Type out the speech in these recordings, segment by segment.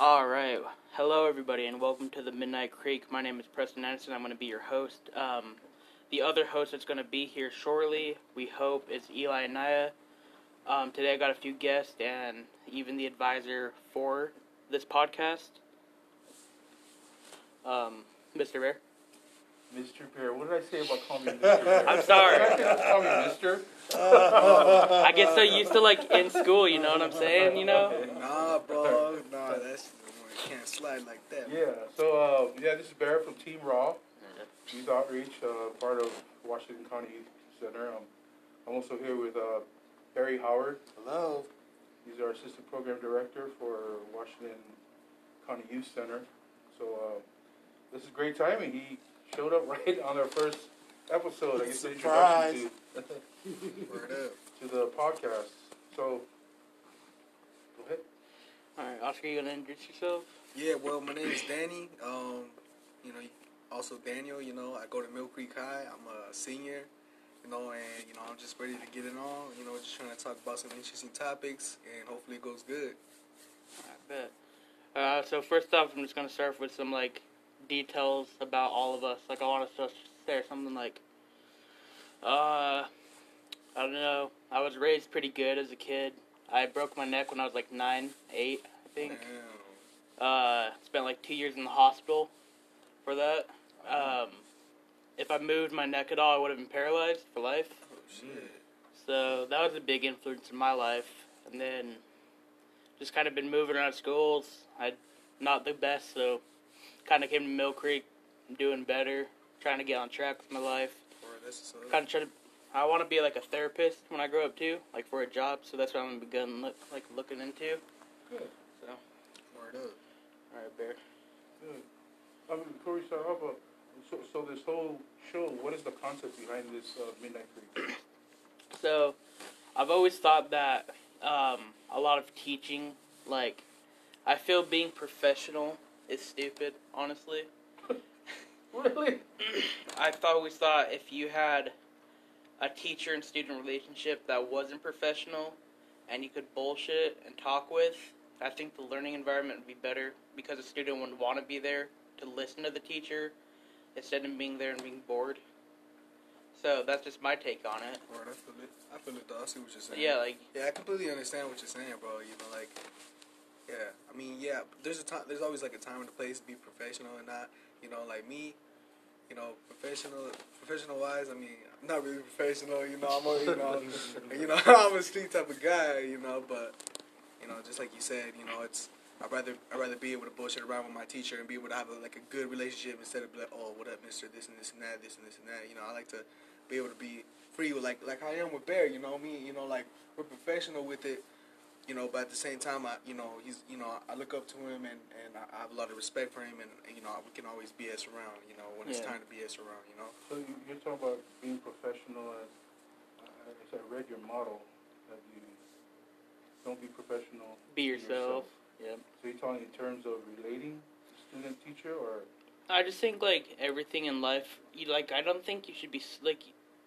All right. Hello, everybody, and welcome to the Midnight Creek. My name is Preston Anderson. I'm going to be your host. Um, the other host that's going to be here shortly, we hope, is Eli Anaya. Um, today I got a few guests and even the advisor for this podcast, um, Mr. Bear. Mr. Bear. What did I say about calling me Mr. Bear? I'm sorry. Did I say call me Mr. I get so used to like in school, you know what I'm saying? You know. Nah, bro. Nah, that's you can't slide like that. Yeah. So uh, yeah, this is Bear from Team Raw Youth Outreach, uh, part of Washington County Youth Center. Um, I'm also here with uh, Harry Howard. Hello. He's our assistant program director for Washington County Youth Center. So uh, this is great timing. He showed up right on our first episode. I guess the introduction to, to the podcast. So go ahead. All right, Oscar, you gonna introduce yourself? Yeah, well, my name is Danny. Um, you know, also Daniel. You know, I go to Mill Creek High. I'm a senior. You know, and you know, I'm just ready to get it on. You know, just trying to talk about some interesting topics, and hopefully it goes good. I bet. Uh, so first off, I'm just gonna start with some like details about all of us. Like I want to share something like, uh, I don't know. I was raised pretty good as a kid. I broke my neck when I was like nine, eight, I think. Damn. Uh, spent like two years in the hospital for that. Um, if I moved my neck at all, I would have been paralyzed for life. Oh shit. So that was a big influence in my life. And then just kind of been moving around schools. I not the best, so kind of came to Mill Creek, I'm doing better, trying to get on track with my life. Word, that's what's up. Kind of trying to. I want to be like a therapist when I grow up too, like for a job. So that's what I'm begun look, like looking into. Good. So, Word up. all right, Bear. Good. I mean, before we start off, uh, so, so this whole show, what is the concept behind this uh, Midnight Creek? So, I've always thought that um, a lot of teaching, like, I feel being professional is stupid, honestly. Really? I thought always thought if you had a teacher and student relationship that wasn't professional and you could bullshit and talk with, I think the learning environment would be better because a student would want to be there to listen to the teacher instead of being there and being bored. So that's just my take on it. Word, I feel it. I feel it. Though. I see what you're saying. Yeah, like Yeah, I completely understand what you're saying, bro. You know, like, yeah. I mean, yeah. There's a time. There's always like a time and a place to be professional and not. You know, like me. You know, professional. Professional wise, I mean, I'm not really professional. You know, I'm a, you know, you know, I'm a street type of guy. You know, but you know, just like you said, you know, it's. I'd rather I'd rather be able to bullshit around with my teacher and be able to have a, like a good relationship instead of like, oh, what up, Mister? This and this and that, this and this and that. You know, I like to be able to be free with like like I am with Bear. You know me. You know like we're professional with it. You know, but at the same time, I you know he's you know I look up to him and and I I have a lot of respect for him and, and you know we can always BS around. You know when it's time to BS around. You know. So you- you're talking about being professional, and uh, as I read your model, that you don't be professional. be yourself. Yep. So you're talking in terms of relating student teacher, or I just think like everything in life, you like. I don't think you should be like.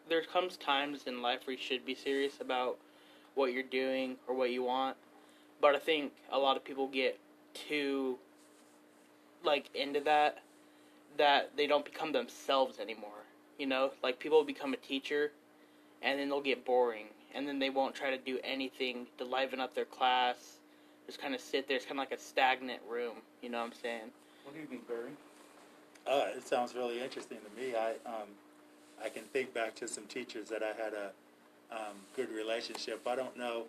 There comes times in life where you should be serious about what you're doing or what you want, but I think a lot of people get too like into that that they don't become themselves anymore. You know, like people become a teacher, and then they'll get boring, and then they won't try to do anything to liven up their class. Just kind of sit there. It's kind of like a stagnant room. You know what I'm saying? what do you think, Barry? Uh, it sounds really interesting to me. I um, I can think back to some teachers that I had a um, good relationship. I don't know,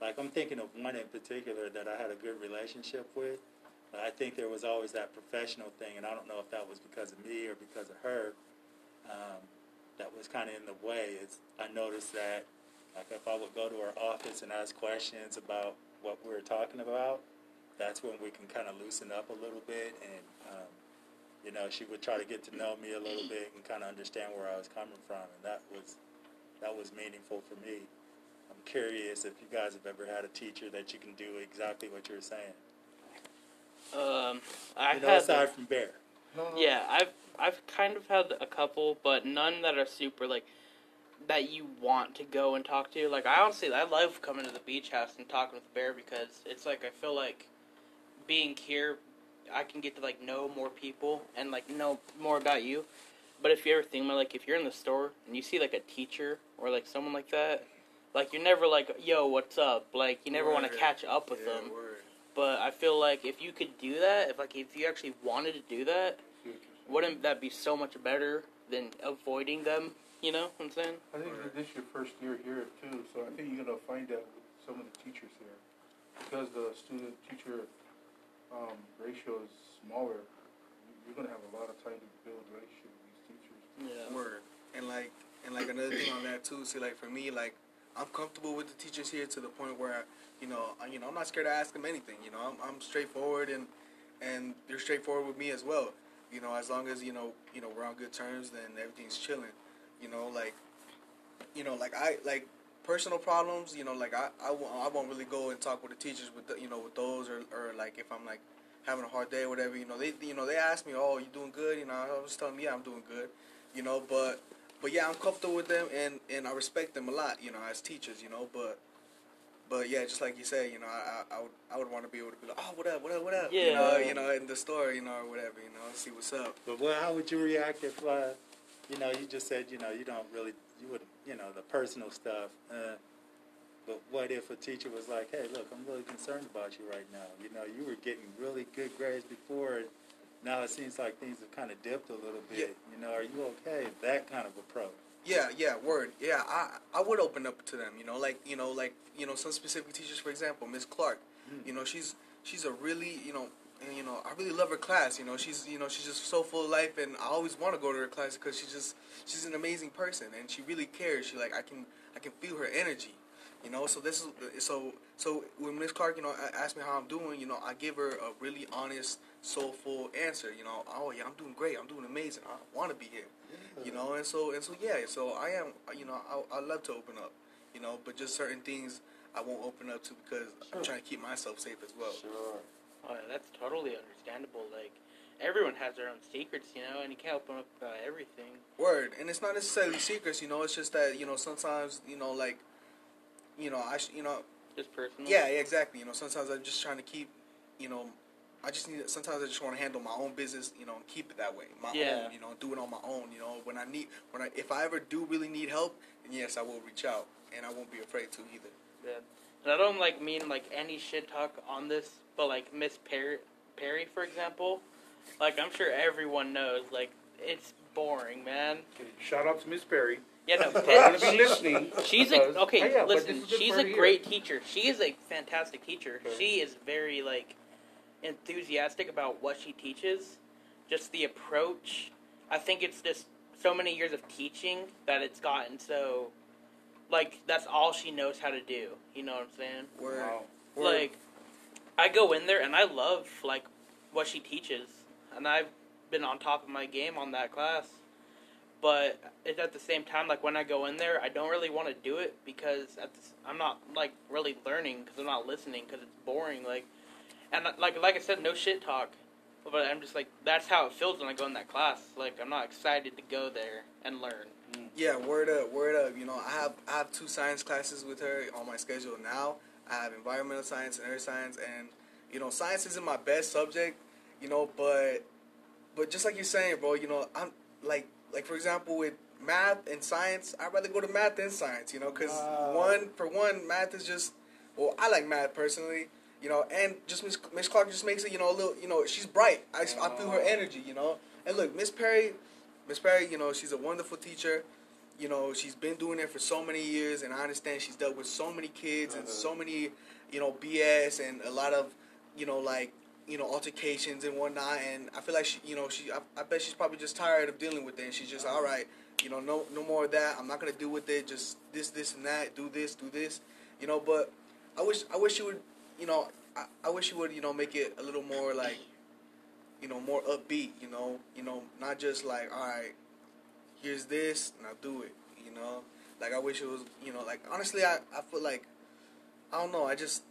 like I'm thinking of one in particular that I had a good relationship with. But I think there was always that professional thing, and I don't know if that was because of me or because of her. Um, that was kind of in the way. It's I noticed that, like if I would go to her office and ask questions about what we were talking about, that's when we can kind of loosen up a little bit and. Um, you know, she would try to get to know me a little bit and kind of understand where I was coming from, and that was that was meaningful for me. I'm curious if you guys have ever had a teacher that you can do exactly what you're saying. Um, I you know, had aside from Bear. No, no. yeah, I've I've kind of had a couple, but none that are super like that you want to go and talk to. Like I honestly, I love coming to the beach house and talking with Bear because it's like I feel like being here, I can get to like know more people and like know more about you. But if you ever think about like if you're in the store and you see like a teacher or like someone like that, like you're never like, "Yo, what's up?" Like you never want to catch up with yeah, them. Word. But I feel like if you could do that, if like if you actually wanted to do that, wouldn't that be so much better than avoiding them? You know what I'm saying? I think that this is your first year here too, so I think you're gonna find out with some of the teachers here. Because the student-teacher, um, ratio is smaller, you- you're gonna have a lot of time to build relationship with these teachers. Yeah. Word. And like and like another thing on that too. See, like for me, like I'm comfortable with the teachers here to the point where you know, I, you know, I'm not scared to ask them anything. You know, I'm, I'm straightforward and and they're straightforward with me as well. You know, as long as you know, you know, we're on good terms, then everything's chilling. You know, like, you know, like I like personal problems. You know, like I I won't, I won't really go and talk with the teachers with the, you know with those or or like if I'm like having a hard day or whatever. You know, they you know they ask me, oh, you doing good? You know, I was telling them, yeah, I'm doing good. You know, but but yeah, I'm comfortable with them and and I respect them a lot. You know, as teachers. You know, but. But yeah, just like you say, you know, I, I, I would I would want to be able to be like, oh, what up, what up, what up, you know, Yeah. you know, in the store, you know, or whatever, you know, see what's up. But well, how would you react if, uh, you know, you just said, you know, you don't really, you would, you know, the personal stuff. Uh, but what if a teacher was like, hey, look, I'm really concerned about you right now. You know, you were getting really good grades before, and now it seems like things have kind of dipped a little bit. Yeah. You know, are you okay? That kind of approach. Yeah, yeah, word. Yeah, I I would open up to them, you know, like you know, like you know, some specific teachers, for example, Miss Clark. Mm. You know, she's she's a really you know, and, you know, I really love her class. You know, she's you know, she's just so full of life, and I always want to go to her class because she's just she's an amazing person, and she really cares. She like I can I can feel her energy. You know, so this is so so when Miss Clark, you know, a- asks me how I'm doing, you know, I give her a really honest, soulful answer. You know, oh yeah, I'm doing great, I'm doing amazing, I want to be here you know and so and so yeah so i am you know i, I love to open up you know but just certain things i won't open up to because i'm trying to keep myself safe as well Sure. Oh, yeah, that's totally understandable. Like everyone has their own secrets, you know, and you can't open up about everything. word and it's not necessarily secrets you know it's just that you know sometimes you know like you know i sh- you know Just personal. yeah exactly you know sometimes i'm just trying to keep you know I just need. Sometimes I just want to handle my own business, you know, and keep it that way. My Yeah. own, you know, do it on my own. You know, when I need, when I, if I ever do really need help, then yes, I will reach out, and I won't be afraid to either. Yeah. And I don't like mean like any shit talk on this, but like Miss Perry, Perry, for example, like I'm sure everyone knows, like it's boring, man. Shout out to Miss Perry. Yeah, no, Probably gonna be she's, listening. she's a okay. Oh, yeah, listen, this she's a great hear. teacher. She is a fantastic teacher. Okay. She is very like enthusiastic about what she teaches. Just the approach. I think it's just so many years of teaching that it's gotten so like that's all she knows how to do. You know what I'm saying? Word. Wow. Word. Like, I go in there and I love like what she teaches, and I've been on top of my game on that class. But at the same time, like when I go in there, I don't really want to do it because I'm not like really learning because I'm not listening because it's boring. Like, and uh, like like I said, no shit talk. But I'm just like that's how it feels when I go in that class. Like I'm not excited to go there and learn. Yeah, word up, word up. You know, I have I have two science classes with her on my schedule now. I have environmental science and earth science, and you know, science isn't my best subject. You know, but but just like you're saying, bro. You know, I'm like like for example with math and science, I'd rather go to math than science. You know, because Wow. one for one, math is just well, I like math personally. You know, and just Miss Miss Clark just makes it. You know, a little. You know, she's bright. I feel her energy. You know, and look, Miss Perry, Miss Perry. You know, she's a wonderful teacher. You know, she's been doing it for so many years, and I understand she's dealt with so many kids and Uh-huh. so many, you know, BS and a lot of, you know, like you know altercations and whatnot. And I feel like she, you know, she. I, I bet she's probably just tired of dealing with it, and she's just all right. You know, no, no more of that. I'm not gonna deal with it. Just this, this, and that. Do this, do this. You know, but I wish, I wish she would. You know, I, I wish she would. You know, make it a little more like, you know, more upbeat. You know, you know, not just like, all right, here's this, now do it. You know, like I wish it was. You know, like honestly, I, I feel like, I don't know. I just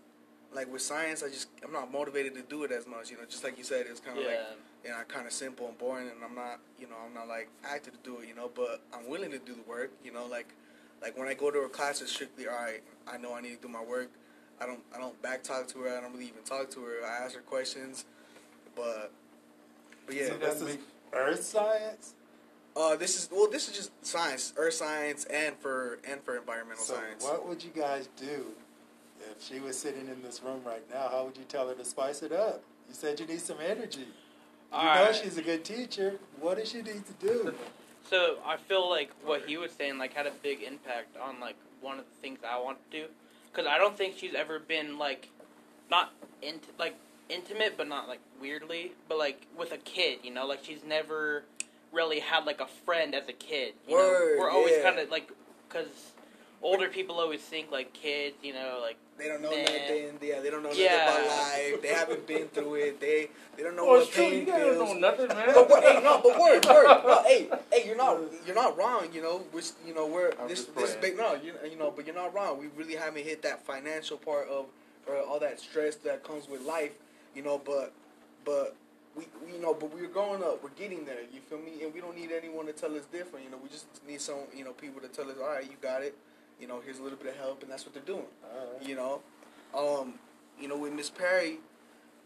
like with science, I just I'm not motivated to do it as much. You know, just like you said, it's kind of Yeah. like you know, kind of simple and boring, and I'm not, you know, I'm not like active to do it, you know, but I'm willing to do the work, you know, like, like when I go to a class, it's strictly, all right, I know I need to do my work, I don't I don't back talk to her. I don't really even talk to her. I ask her questions, but but yeah, So that's this is earth science. uh this is well this is just science, earth science, and for and for environmental So science. what would you guys do if she was sitting in this room right now? How would you tell her to spice it up? You said you need some energy. You know she's a good teacher. What does she need to do? So I feel like what he was saying like had a big impact on like one of the things I want to do, because I don't think she's ever been like, not into like intimate, but not like weirdly, but like with a kid, you know, like she's never really had like a friend as a kid. You Word, know? We're always yeah. kind of like, because older people always think like kids, you know, like They don't know Man. nothing. Yeah, they don't know Yeah. nothing about life. They haven't been through it. They they don't know Oh, what it's true. You pain don't know feels. nothing, man. But what, hey, no, but word, word. No, hey, hey, you're not, you're not wrong. You know, we're, you know, we're I'm this, this big. No, you, you know, but you're not wrong. We really haven't hit that financial part of, or all that stress that comes with life. You know, but, but we, we, you know, but we're growing up. We're getting there. You feel me? And we don't need anyone to tell us different. You know, we just need some, you know, people to tell us, all right, you got it. You know, here's a little bit of help, and that's what they're doing right. you know um you know with miss perry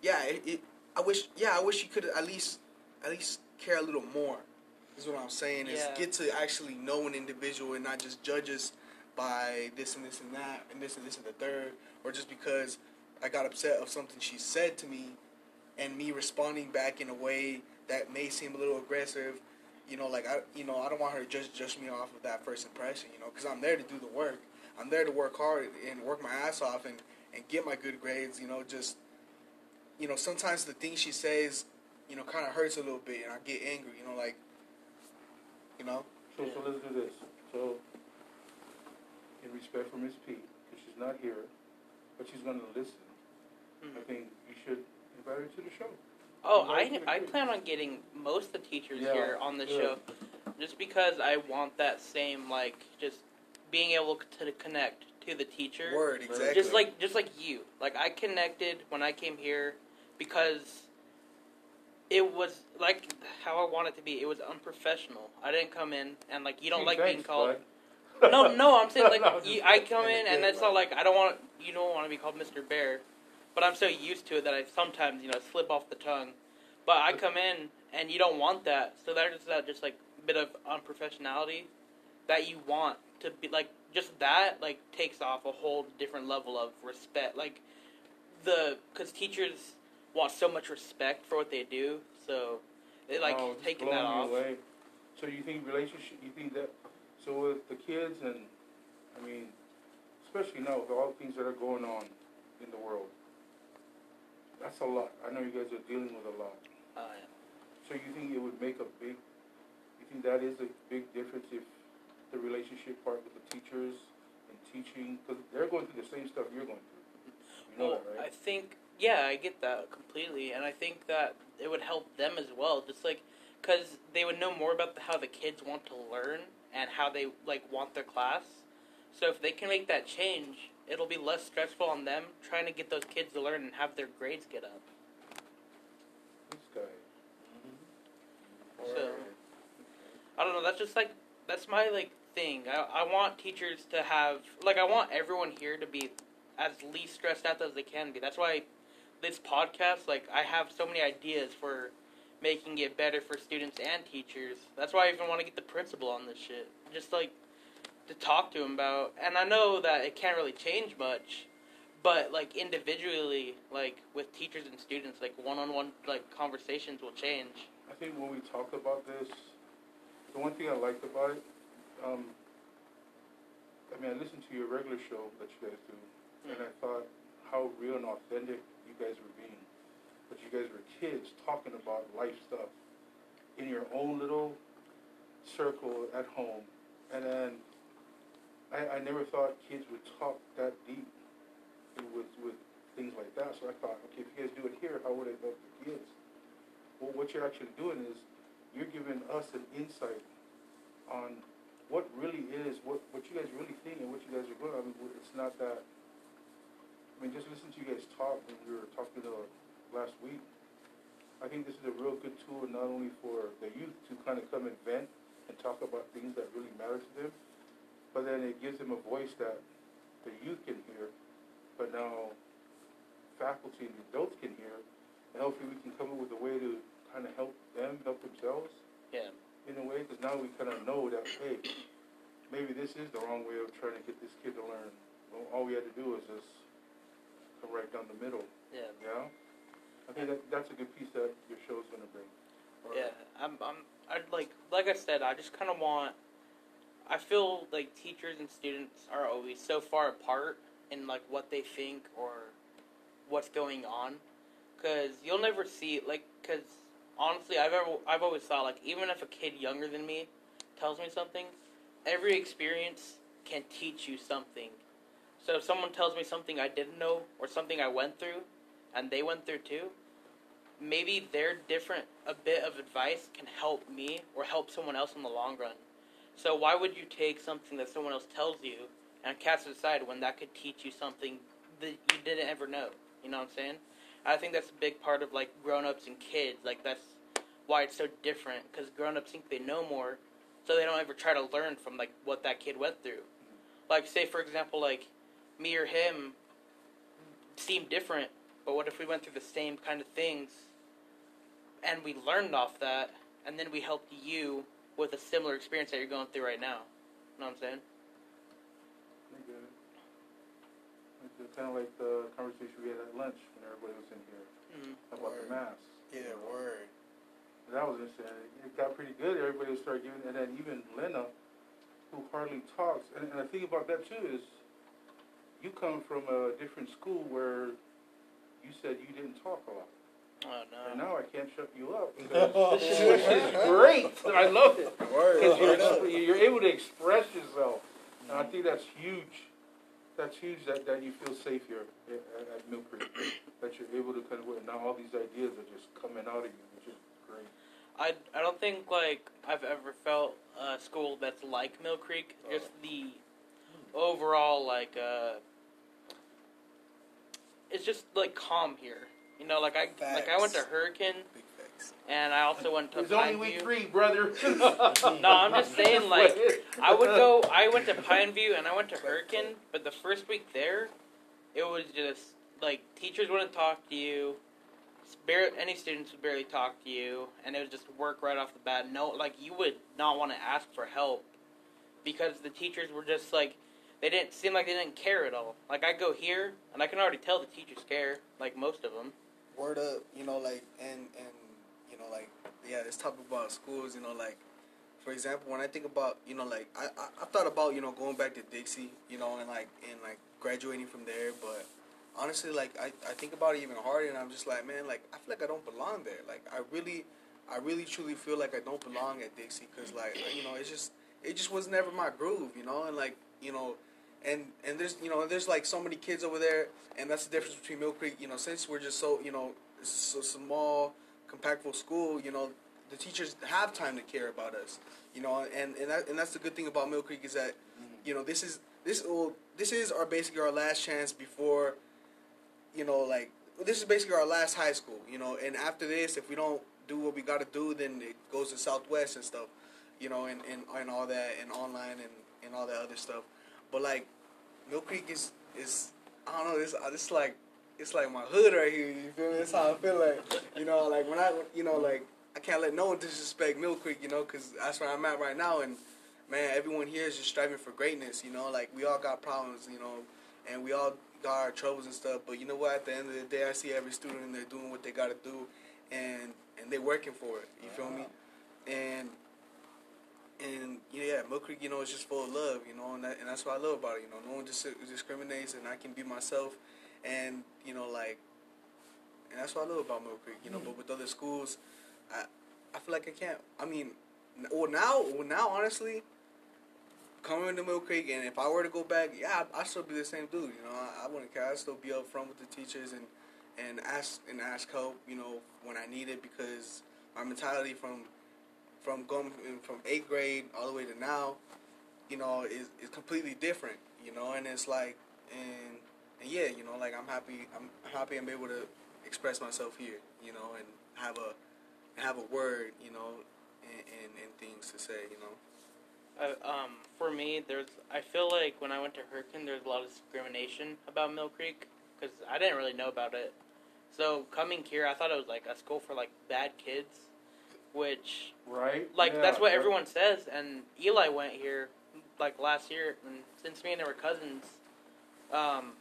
yeah it, it i wish yeah i wish you could at least at least care a little more is what i'm saying is Yeah. get to actually know an individual and not just judge us by this and this and that and this and this and the third or just because i got upset of something she said to me and me responding back in a way that may seem a little aggressive you know like i you know i don't want her to just judge me off of that first impression you know because i'm there to do the work i'm there to work hard and work my ass off and and get my good grades you know just you know sometimes the things she says you know kind of hurts a little bit and i get angry you know like you know So, so let's do this. So, in respect for Miss P, because she's not here, but she's going to listen, I Mhm. think you should invite her to the show. Oh, I, I plan on getting most of the teachers Yeah, here on the good. show, just because I want that same like just being able to connect to the teacher. word exactly Just like just like you, like I connected when I came here because it was like how I want it to be. It was unprofessional. I didn't come in and like you don't Gee, like thanks, being called. bud. No, no, I'm saying like No, I'm you, I come in and Yeah, it's not like I don't want you don't want to be called Mr. Bear, but I'm so used to it that I sometimes you know slip off the tongue. But I come in and you don't want that, so there's that just like bit of unprofessionality that you want to be like just that like takes off a whole different level of respect. Like the because teachers want so much respect for what they do, so they like Oh, taking that off. away. So you think relationship? You think that? So with the kids and, I mean, especially now with all the things that are going on in the world, that's a lot. I know you guys are dealing with a lot. Uh, So you think it would make a big? You think that is a big difference if the relationship part with the teachers and teaching, because they're going through the same stuff you're going through. You know well, that, I think yeah, I get that completely, and I think that it would help them as well. Just like because they would know more about the, how the kids want to learn and how they like want their class. So if they can make that change, it'll be less stressful on them trying to get those kids to learn and have their grades get up. This guy. So I don't know. That's just like that's my like thing. I I want teachers to have like I want everyone here to be as least stressed out as they can be. That's why this podcast like I have so many ideas for making it better for students and teachers. That's why I even want to get the principal on this shit. Just like to talk to him about. And I know that it can't really change much. But like individually, like with teachers and students, like one-on-one like conversations will change. I think when we talked about this, the one thing I liked about it, um, I mean, I listened to your regular show that you guys do, and I thought how real and authentic you guys were being. But you guys were kids talking about life stuff in your own little circle at home, and then I, I never thought kids would talk that deep with with things like that. So I thought, okay, if you guys do it here, how would it help the kids? Well, what you're actually doing is you're giving us an insight on what really is, what, what you guys really think and what you guys are doing. I mean, it's not that, I mean, just listen to you guys talk when we were talking last week. I think this is a real good tool not only for the youth to kind of come and vent and talk about things that really matter to them, but then it gives them a voice that the youth can hear but now faculty and adults can hear, and hopefully we can come up with a way to kind of help them help themselves Yeah. in a way, because now we kind of know that hey, maybe this is the wrong way of trying to get this kid to learn. Well, all we had to do was just come right down the middle. Yeah. Yeah, I think that that's a good piece that your show's gonna bring. Yeah, I'm, I'm, I'd like, like I said, I just kind of want. I feel like teachers and students are always so far apart in like what they think or what's going on, because you'll never see like, because honestly, I've ever, I've always thought like, even if a kid younger than me tells me something, every experience can teach you something. So if someone tells me something I didn't know or something I went through, and they went through too, maybe their different a bit of advice can help me or help someone else in the long run. So why would you take something that someone else tells you and cast it aside when that could teach you something that you didn't ever know? You know what I'm saying? I think that's a big part of like grown-ups and kids. Like that's why it's so different because grown-ups think they know more, so they don't ever try to learn from like what that kid went through. Like say for example like me or him seem different, but what if we went through the same kind of things and we learned off that, and then we helped you with a similar experience that you're going through right now. You know what I'm saying? I get it. It's kind of like the conversation we had at lunch when everybody was in here Mm-hmm. about the Word. masks. Yeah, word. And that was interesting. It got pretty good. Everybody would start giving, and then even Lena, who hardly talks. And, and the thing about that too is, you come from a different school where you said you didn't talk a lot, Oh and no. now I can't shut you up. Because this is, great. I love it because you're, you're able to express yourself, and I think that's huge. That's huge that, that you feel safe here at, at Mill Creek. That you're able to kind of now all these ideas are just coming out of you, which is great. I, I don't think like I've ever felt a school that's like Mill Creek. Just the overall like uh, it's just like calm here. You know, like I like I went to Hurricane and I also went to It's only Pineview. week three, brother. No, I'm just saying, like, I would go. I went to Pineview and I went to Hurricane, but the first week there, it was just like teachers wouldn't talk to you. Bar- any students would barely talk to you, and it was just work right off the bat. No, like you would not want to ask for help because the teachers were just like they didn't seem like they didn't care at all. Like I go here and I can already tell the teachers care, like most of them. Word up, you know, like and and you know, like yeah, this topic about schools, you know, like for example, when I think about, you know, like I, I I thought about, you know, going back to Dixie, you know, and like and like graduating from there, but honestly, like I, I think about it even harder, and I'm just like, man, like I feel like I don't belong there. Like I really, I really truly feel like I don't belong at Dixie, cause like you know, it's just it just was never my groove, you know, and like you know, and and there's you know there's like so many kids over there, and that's the difference between Mill Creek. You know, since we're just so you know it's so small, compactful school, you know, the teachers have time to care about us. You know, and and that, and that's the good thing about Mill Creek is that, mm-hmm. you know, this is this well, this is our basically our last chance before, you know, like this is basically our last high school. You know, and after this, if we don't do what we got to do, then it goes to Southwest and stuff. You know, and, and, and all that, and online and, and all that other stuff. But like, Mill Creek is is I don't know. This uh, this like it's like my hood right here. You feel me? That's how I feel like. You know, like when I you know like I can't let no one disrespect Mill Creek. You know, because that's where I'm at right now. And man, everyone here is just striving for greatness. You know, like we all got problems. You know, and we all got our troubles and stuff. But you know what? At the end of the day, I see every student and they're doing what they got to do, and and they're working for it. You feel me? And and yeah, Mill Creek, you know, is just full of love, you know, and that, and that's what I love about it. You know, no one just discriminates, and I can be myself, and you know, like, and that's what I love about Mill Creek. You know, but mm. with other schools, I I feel like I can't. I mean, well now, well now, honestly, coming to Mill Creek, and if I were to go back, yeah, I I still be the same dude. You know, I, I wouldn't care. I'd still be up front with the teachers and and ask and ask help. You know, when I need it because my mentality from from going from- eighth grade all the way to now, you know, is is completely different. You know, and it's like and and yeah, you know, like I'm happy. I'm happy I'm able to express myself here. You know, and have a have a word. You know, and and, and things to say. You know. Uh, um, for me, there's. I feel like when I went to Hurricane, there's a lot of discrimination about Mill Creek because I didn't really know about it. So coming here, I thought it was like a school for like bad kids, which Right? like Yeah, that's what yeah. everyone says. And Eli went here like last year, and since me and him were cousins, um,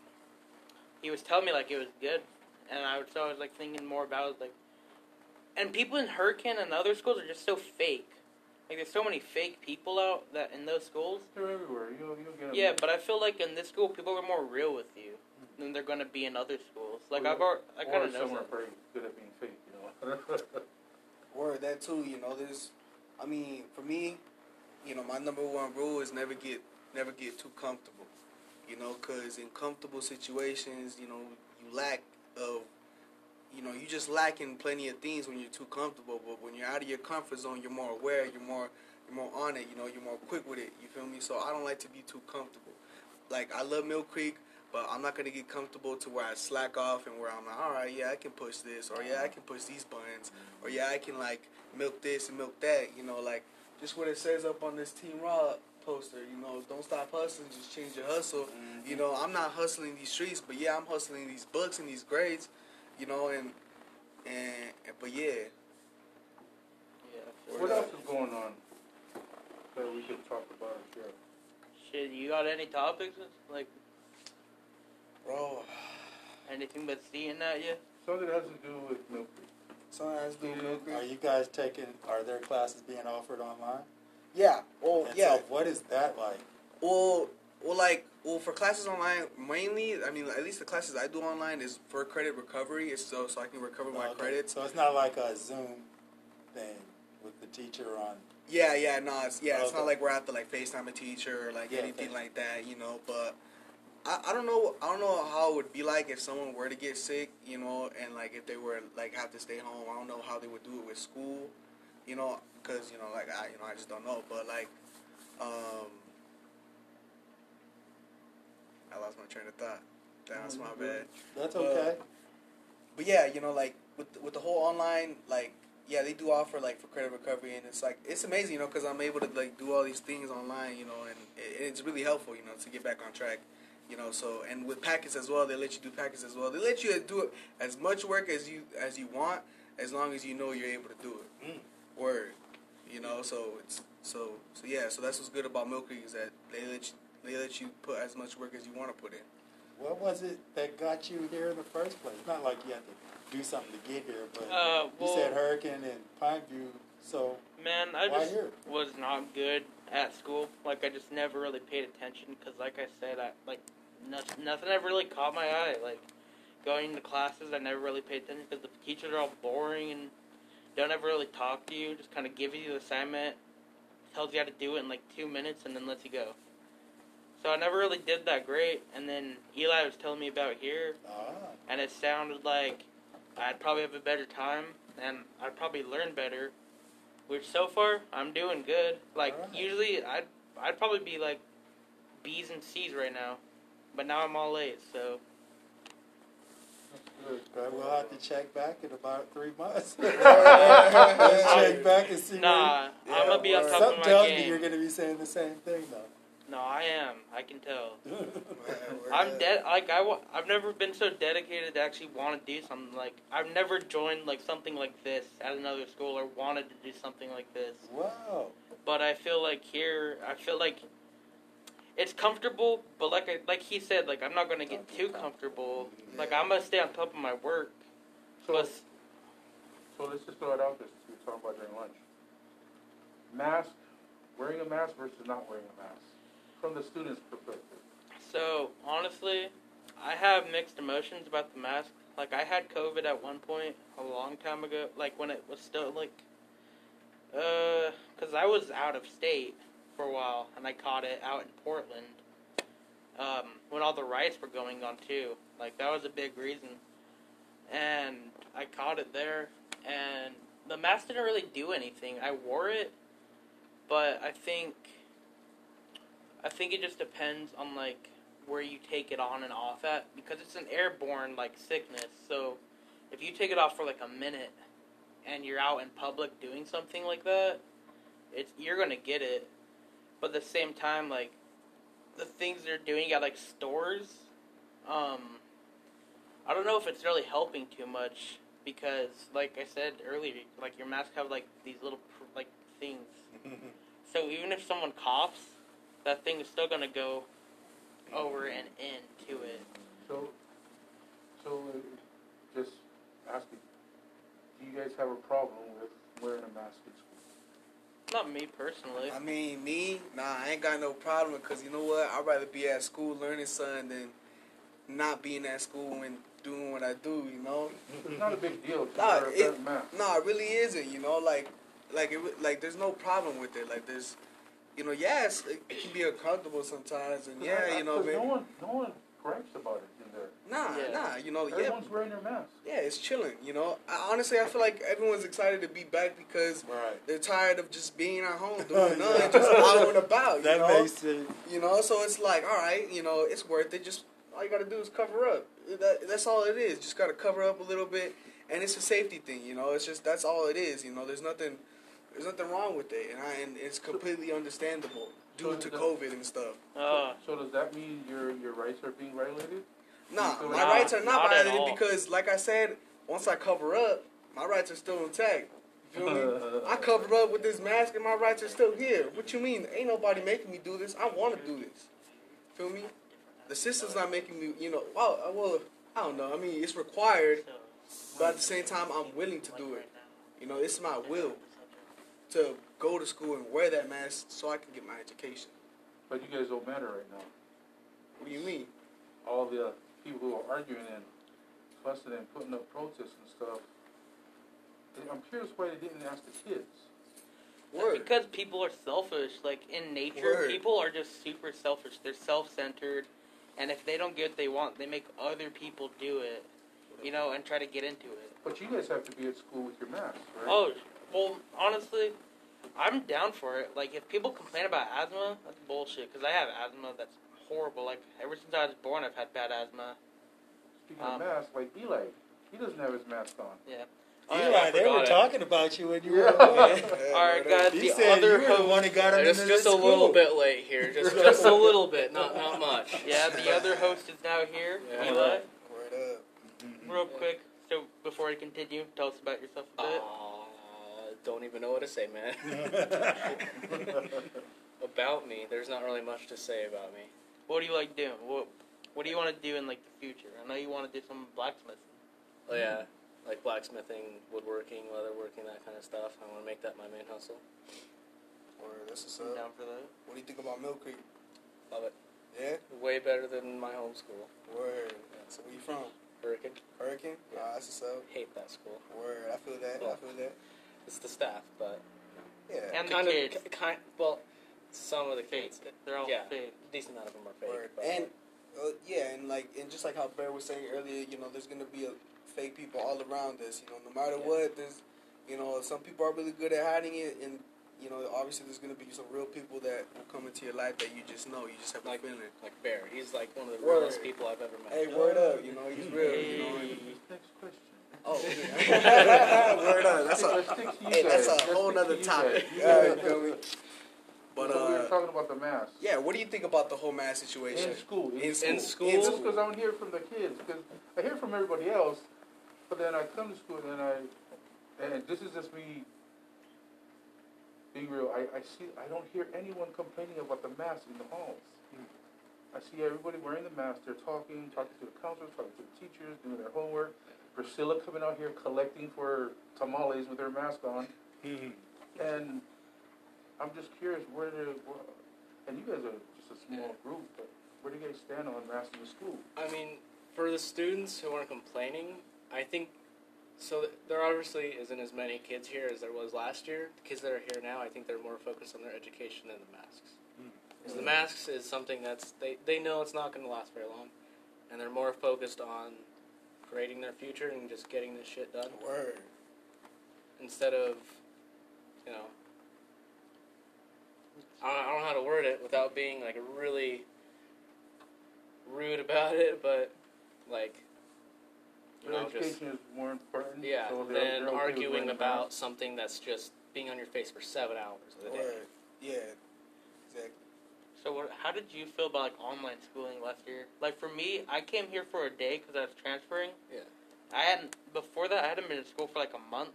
he was telling me like it was good, and I was so I was like thinking more about it, like, and people in Hurricane and other schools are just so fake. Like there's so many fake people out that in those schools. They're everywhere. You'll, you'll get 'em. Yeah, but I feel like in this school people are more real with you than they're gonna be in other schools. Like Or- I've already, I kind of know some are very good at being fake, you know. Word that too. You know, there's. I mean, for me, you know, my number one rule is never get never get too comfortable. You know, because in comfortable situations, you know, you lack of. You know, you just lack in plenty of things when you're too comfortable. But when you're out of your comfort zone, you're more aware. You're more you're more on it. You know, you're more quick with it. You feel me? So I don't like to be too comfortable. Like I love Mill Creek, but I'm not gonna get comfortable to where I slack off and where I'm like, all right, yeah, I can push this, or yeah, I can push these buttons, or yeah, I can like milk this and milk that. You know, like just what it says up on this Team Raw poster. You know, don't stop hustling, just change your hustle. Mm-hmm. You know, I'm not hustling these streets, but yeah, I'm hustling these books and these grades. You know, and and but yeah, Yeah, what that. else is going on that we should talk about or share? Shit, you got any topics? Like bro, anything but seeing that yet? Something has to do with Milk something has to do with Mill Creek. Are you guys taking? Are there classes being offered online? Yeah. Well, And yeah. So what is that like? Well, well, like, well, for classes online, mainly, I mean, at least the classes I do online is for credit recovery. It's so so I can recover my Oh, okay. credits. So it's not like a Zoom thing with the teacher on. Yeah, yeah, no, it's yeah, it's not like we're at the like FaceTime a teacher or like Yeah, anything FaceTime. like that, you know. But I, I don't know, I don't know how it would be like if someone were to get sick, you know, and like if they were like have to stay home. I don't know how they would do it with school, you know, because you know, like I, you know, I just don't know. But like, um, I lost my train of thought. That's my bad. That's okay. But yeah, you know, like with with the whole online, like yeah, they do offer like for credit recovery, and it's like it's amazing, you know, because I'm able to like do all these things online, you know, and it, it's really helpful, you know, to get back on track, you know. So and with packets as well, they let you do packets as well. They let you do as much work as you as you want, as long as you know you're able to do it. Mm. Word, you know. So it's so so yeah. So that's what's good about Milk is that they let you they let you put as much work as you want to put in. What was it that got you here in the first place? Not like you had to do something to get here, but Uh, well, you said Hurricane and Pineview. So man, I why just here? was not good at school. Like I just never really paid attention because, like I said, I like nothing, nothing ever really caught my eye. Like going to classes, I never really paid attention because the teachers are all boring and don't ever really talk to you. Just kind of give you the assignment, tells you how to do it in like two minutes, and then lets you go. So I never really did that great. And then Eli was telling me about here, Ah, and it sounded like I'd probably have a better time and I'd probably learn better. Which so far I'm doing good. Like Alright. usually I'd I'd probably be like B's and C's right now, but now I'm all late, So Good. we'll have to check back in about three months. Check back and see. nah, I'm gonna be on top of my game. tells me you're going to be saying the same thing, though. No, I am. I can tell. I'm dead. Like I, wa- I've never been so dedicated to actually want to do something. Like I've never joined like something like this at another school or wanted to do something like this. wow. but I feel like here, I feel like it's comfortable, but like I, like he said, like I'm not gonna get too comfortable. Like I'm gonna stay on top of my work. So, But so let's just throw it out there since we were talking about during lunch. Mask, wearing a mask versus not wearing a mask, from the student's perspective. so honestly, I have mixed emotions about the mask. Like I had COVID at one point a long time ago, like when it was still like, uh, cause I was out of state for a while and I caught it out in Portland. Um, when all the riots were going on too, like that was a big reason. And I caught it there, and the mask didn't really do anything. I wore it, but I think, I think it just depends on like where you take it on and off at because it's an airborne like sickness. So if you take it off for like a minute and you're out in public doing something like that, it's you're gonna get it. But at the same time, like the things they're doing at like stores, um, I don't know if it's really helping too much because, like I said earlier, like your masks have like these little like things. So even if someone coughs, that thing is still gonna go over and into it. So, so uh, just asking, do you guys have a problem with wearing a mask in school? Not me personally. I mean, me, nah, I ain't got no problem because you know what? I'd rather be at school learning something than not being at school and doing what I do, you know? It's not a big deal to Nah, wear a it- certain mask. It really isn't, you know? Like, like, it, like, there's no problem with it. Like, there's, you know, yes, it, it can be uncomfortable sometimes, and yeah, I- I- you know, maybe, no one, no one gripes about it in there. Nah, Yeah. nah, you know, yeah, Everyone's wearing their mask. yeah, it's chilling, you know? I, honestly, I feel like everyone's excited to be back because Right. they're tired of just being at home doing nothing, just out and about, you that know? makes sense. You know, so it's like, all right, you know, it's worth it. Just all you got to do is cover up. That, that's all it is. Just got to cover up a little bit, and it's a safety thing. You know, it's just that's all it is. You know, there's nothing, there's nothing wrong with it, and I, and it's completely understandable due So to the- COVID and stuff. Uh, So does that mean your your rights are being violated? Nah, my like- rights are not Not violated because, like I said, once I cover up, my rights are still intact. You feel me? I covered up with this mask and my rights are still here. What you mean? Ain't nobody making me do this. I want to do this. Feel me? The system's not making me, you know, well, uh, well, I don't know. I mean, it's required, but at the same time, I'm willing to do it. You know, it's my will to go to school and wear that mask so I can get my education. But you guys don't matter right now. What do you mean? All the people who are arguing and fussing and putting up protests and stuff. I'm curious why they didn't ask the kids. Word. Because people are selfish. Like in nature, Word. people are just super selfish. They're self-centered, and if they don't get what they want, they make other people do it. You know, and try to get into it. But you guys have to be at school with your masks, right? Oh, well, honestly, I'm down for it. Like, if people complain about asthma, that's bullshit. Because I have asthma that's horrible. Like, ever since I was born, I've had bad asthma. Speaking um, of masks, like Eli, he doesn't have his mask on. Yeah. Eli, they were it. talking about you when you were Yeah. away. Yeah, All right, word guys. He The said other you were the one who got him Just, into just the a little bit late here. Just, just a little bit, not, not much. Yeah, the other host is now here. Yeah. Eli, Word up. real quick. So, before I continue, tell us about yourself a bit. Uh, don't even know what to say, man. about me, there's not really much to say about me. What do you like doing? What What do you want to do in like the future? I know you want to do some blacksmithing. Oh, yeah, like blacksmithing, woodworking, leatherworking, that kind of stuff. I want to make that my main hustle. Word, that's what's I'm up. down for that. What do you think about Mill Creek? Love it. Yeah? Way better than my home school. Word. So where you from? Hurricane. Hurricane? Ah, that's what's up. Hate that school. Word. I feel that. I feel that. It's the staff, but Yeah. And the kind kids. of, kind. Well, some of the Fake. kids. They're all yeah, fake. decent amount of them are fake. Word. And uh, yeah, and like and just like how Bear was saying earlier, you know, there's gonna be a, fake people all around us. You know, no matter Yeah. what, there's you know some people are really good at hiding it, and you know obviously there's gonna be some real people that will come into your life that you just know. You just have a like, feeling. like Bear, he's like one of the Word. realest people I've ever met. Hey, word up. You know, he's real. You know. Hey. and- Next question. Oh, yeah. word up. That's a Let's stick to you hey, that's a whole stick to nother topic. Yeah, you feel me? But so we were uh, talking about the mask. yeah, what do you think about the whole mask situation? In school. In school. In school? In Just school. because I don't hear from the kids, because I hear from everybody else, but then I come to school and I, and this is just me being real. I, I see, I don't hear anyone complaining about the mask in the halls. I see everybody wearing the mask. They're talking, talking to the counselors, talking to the teachers, doing their homework. Priscilla coming out here collecting for tamales with her mask on, Mhm. and I'm just curious where the, and you guys are just a small group, but where do you guys stand on masks in the school? I mean, for the students who aren't complaining, I think so. There obviously isn't as many kids here as there was last year. The kids that are here now, I think they're more focused on their education than the masks. Hmm. Because the masks is something that's they they know it's not going to last very long, and they're more focused on creating their future and just getting this shit done Word. instead of, you know. I don't, I don't know how to word it without being like really rude about it, but like you know, just is more important. yeah, so than they're okay with arguing about mask. something that's just being on your face for seven hours of the day. Word. Yeah. Exactly. So what? How did you feel about like online schooling last year? Like for me, I came here for a day because I was transferring. Yeah. I hadn't before that. I hadn't been in school for like a month.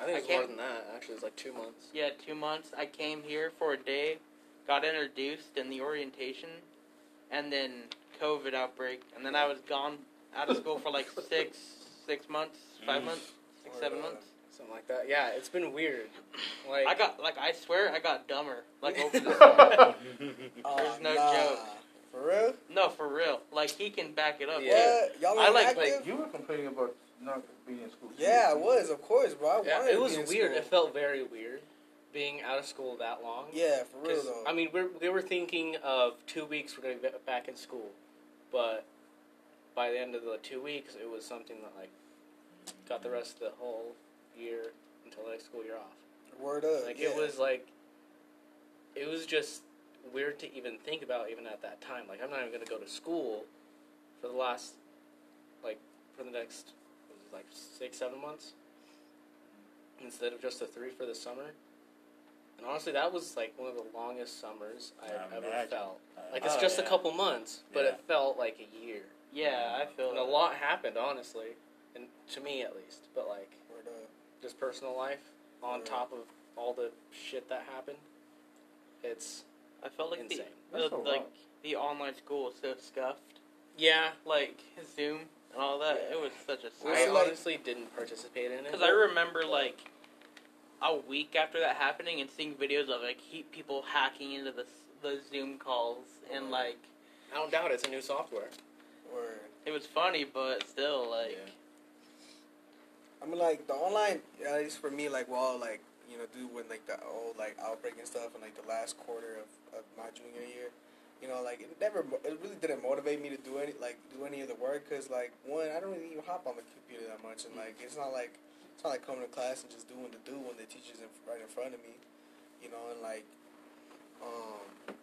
I think I it's more than that. Actually, it's like two months. Yeah, two months. I came here for a day, got introduced in the orientation, and then COVID outbreak, and then I was gone out of school for like six, six months, five Mm. months, six, Or, seven uh, months. Something like that. Yeah, it's been weird. Like I got like I swear I got dumber. Like over the Aw, There's no nah. joke. For real? no for real. Like he can back it up. Yeah. What? Y'all I like- active? like, You were complaining about not being in school. yeah, I was, of course, bro. I yeah, wanted it to was be in weird. school. It felt very weird being out of school that long. Yeah, for real though. I mean, we're, we were thinking of two weeks we're going to be back in school, but by the end of the two weeks, it was something that like got the rest of the whole year until the next school year off. Word up. Like yeah. it was like, it was just weird to even think about even at that time. Like I'm not even going to go to school for the last, like for the next, was like six seven months, instead of just the three for the summer. And honestly, that was like one of the longest summers I've ever imagine. felt. Like it's Oh, just a couple months, but Yeah. it felt like a year. Yeah, I feel And a lot happened, honestly, and to me at least. But like just personal life on Right. top of all the shit that happened. It's I felt like insane. the, the like the online school was so scuffed. yeah. Like Zoom and all that. Yeah. It was such a Well, I honestly didn't participate in it. Because I remember like a week after that happening and seeing videos of like he, people hacking into the the Zoom calls and like I don't doubt it's a new software. Word. it was funny, but still like Yeah. I mean, like the online, at least for me, like well, like you know, do when like the old like outbreak and stuff, and like the last quarter of, of my junior year, you know, like it never, it really didn't motivate me to do any like do any of the work because like one, I don't really even hop on the computer that much, and mm. like it's not like it's not like coming to class and just doing the do when the teacher's in, right in front of me, you know, and like, um,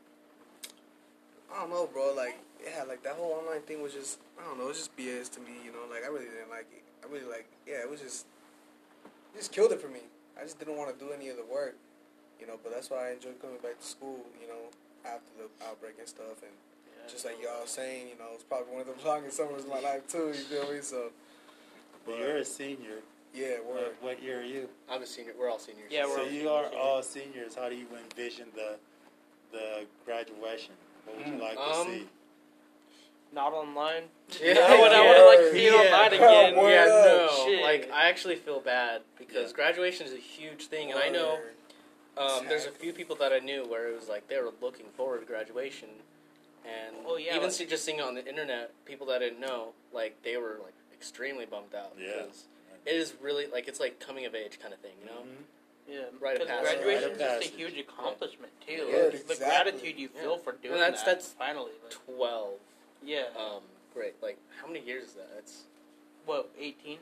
I don't know, bro, like yeah, like that whole online thing was just I don't know, it was just BS to me, you know, like I really didn't like it. I really like, yeah, it was just, it just killed it for me. I just didn't want to do any of the work, you know. But that's why I enjoyed coming back to school, you know, after the outbreak and stuff. And yeah, just like y'all saying, you know, it's probably one of the longest summers of my life too. You feel me? So But you're a senior. Yeah, What, word. what year are you? I'm a senior. We're all seniors. Yeah, so we're all you are seniors, yeah. all seniors. How do you envision the the graduation? What would you Mm. like to Um, see? not online. Yeah, I would, I yeah. would like to see it Yeah. online again. Word yeah, no. Shit. Like I actually feel bad because Yeah. graduation is a huge thing, and I know Word. um, there's a few people that I knew where it was like they were looking forward to graduation, and Oh, yeah, even like- see, just seeing it on the internet, people that I didn't know, like they were like extremely bummed out. Yeah. because it is really like it's like coming of age kind of thing, you know. Mhm. Yeah, Rite of because passage. graduation Rite is just a huge accomplishment too. Yeah, Like, the gratitude you Yeah. feel for doing that's- that. that's- finally. Like, Twelve. yeah. Um, great. Like how many years is that? It's what? Eighteen?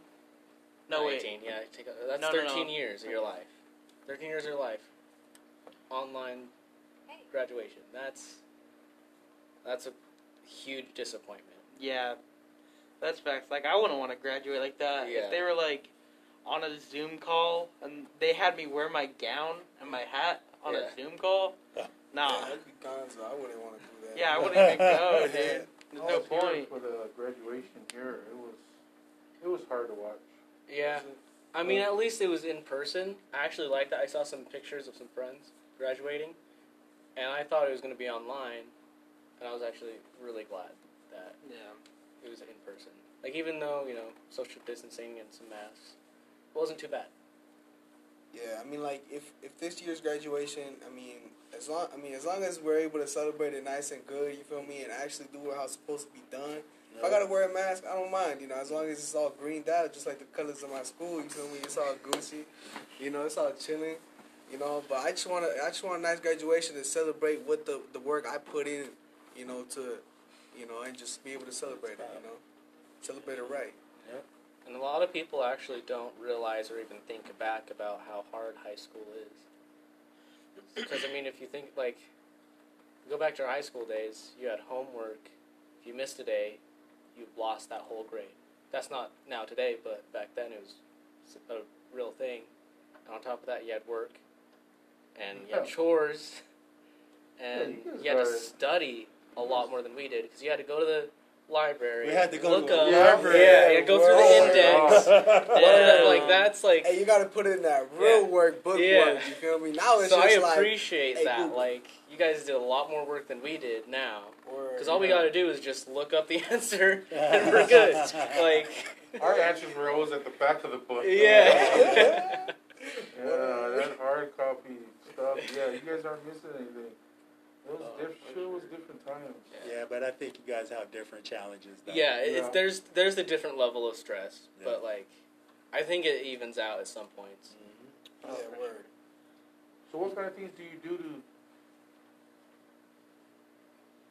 No wait. 18, Yeah, take a, that's No, no, no. 13 years of your life. 13 years of your life. Online graduation. That's that's a huge disappointment. Yeah, that's facts. Like I wouldn't want to graduate like that. Yeah. If they were like on a Zoom call and they had me wear my gown and my hat on Yeah. a Zoom call, Yeah. nah. Yeah, that'd be gonzo. I wouldn't want to do that. Yeah, I wouldn't even go, dude. Yeah. There's I no was point. for the graduation here. It was it was hard to watch. Yeah. I mean, at least it was in person. I actually liked that. I saw some pictures of some friends graduating, and I thought it was going to be online, and I was actually really glad that Yeah. It was in person. Like even though you know social distancing and some masks, it wasn't too bad. Yeah, I mean, like if if this year's graduation, I mean, as long I mean, as long as we're able to celebrate it nice and good, you feel me, and actually do how it's supposed to be done. If I gotta wear a mask, I don't mind. You know, as long as it's all greened out, just like the colors of my school. You feel me? It's all Gucci. You know, it's all chilling. You know, but I just want to, I just want a nice graduation to celebrate what the the work I put in. You know, to, you know, and just be able to celebrate it. You know, celebrate it right. Yeah. And a lot of people actually don't realize or even think back about how hard high school is. Because I mean, if you think like, go back to our high school days, you had homework. If you missed a day, you lost that whole grade. That's not now today, but back then it was a real thing. And on top of that, you had work, and you had chores, and you you had gotta- study a lot more than we did because you had to go to the library. We had to go look to a up. library. Yeah, you had go through the index. Yeah, like that's like. Hey, you got to put in that real Yeah. work, book Yeah. work. You feel me? Now it's just so I just like appreciate hey, that. Google. Like you guys did a lot more work than we did now. Because all we got to do is just look up the answer and we're good. Like, Our answers were always at the back of the book. yeah. Yeah, that hard copy stuff. Yeah, you guys aren't missing anything. It was Oh, diff- sure was different times. Yeah, but I think you guys have different challenges. Though. yeah, it's, there's there's a different level of stress, Yeah. but like, I think it evens out at some points. Mhm. Yeah, Oh, word. So what kind of things do you do to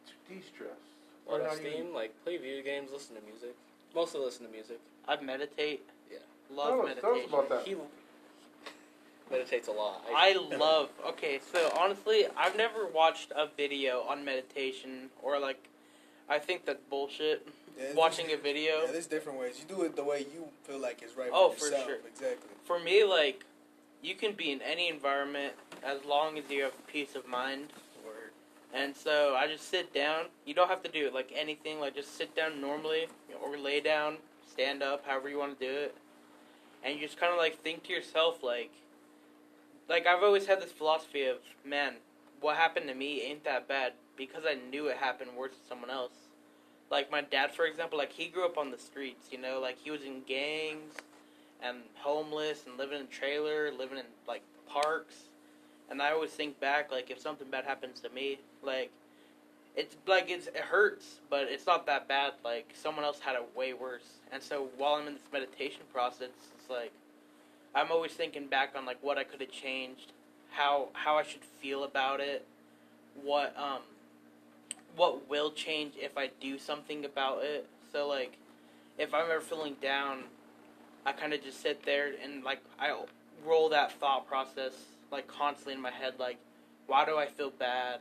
to de-stress? Let Or off how do you- steam, like play video games, listen to music. Mostly listen to music. I meditate. Yeah. Love Tell us- tell us meditation. about that. He meditates a lot. I love. Okay, so honestly, I've never watched a video on meditation or like, I think that's bullshit. Yeah, Watching a video. Yeah, there's different ways. You do it the way you feel like it's right Oh, for for yourself. sure. Exactly. For me, like, you can be in any environment as long as you have peace of mind. Word. And so I just sit down. You don't have to do it like anything. Like just sit down normally, or lay down, stand up, however you want to do it, and you just kind of like think to yourself like, like I've always had this philosophy of, man, what happened to me ain't that bad because I knew it happened worse to someone else. Like my dad, for example, like he grew up on the streets. You know, like he was in gangs and homeless and living in a trailer, living in like parks. And I always think back, like if something bad happens to me, like it's like it's, it hurts, but it's not that bad. Like someone else had it way worse. And so while I'm in this meditation process, it's like I'm always thinking back on like what I could have changed, how how I should feel about it, what um what will change if I do something about it. So like if I'm ever feeling down, I kind of just sit there and like I roll that thought process like constantly in my head like why do I feel bad?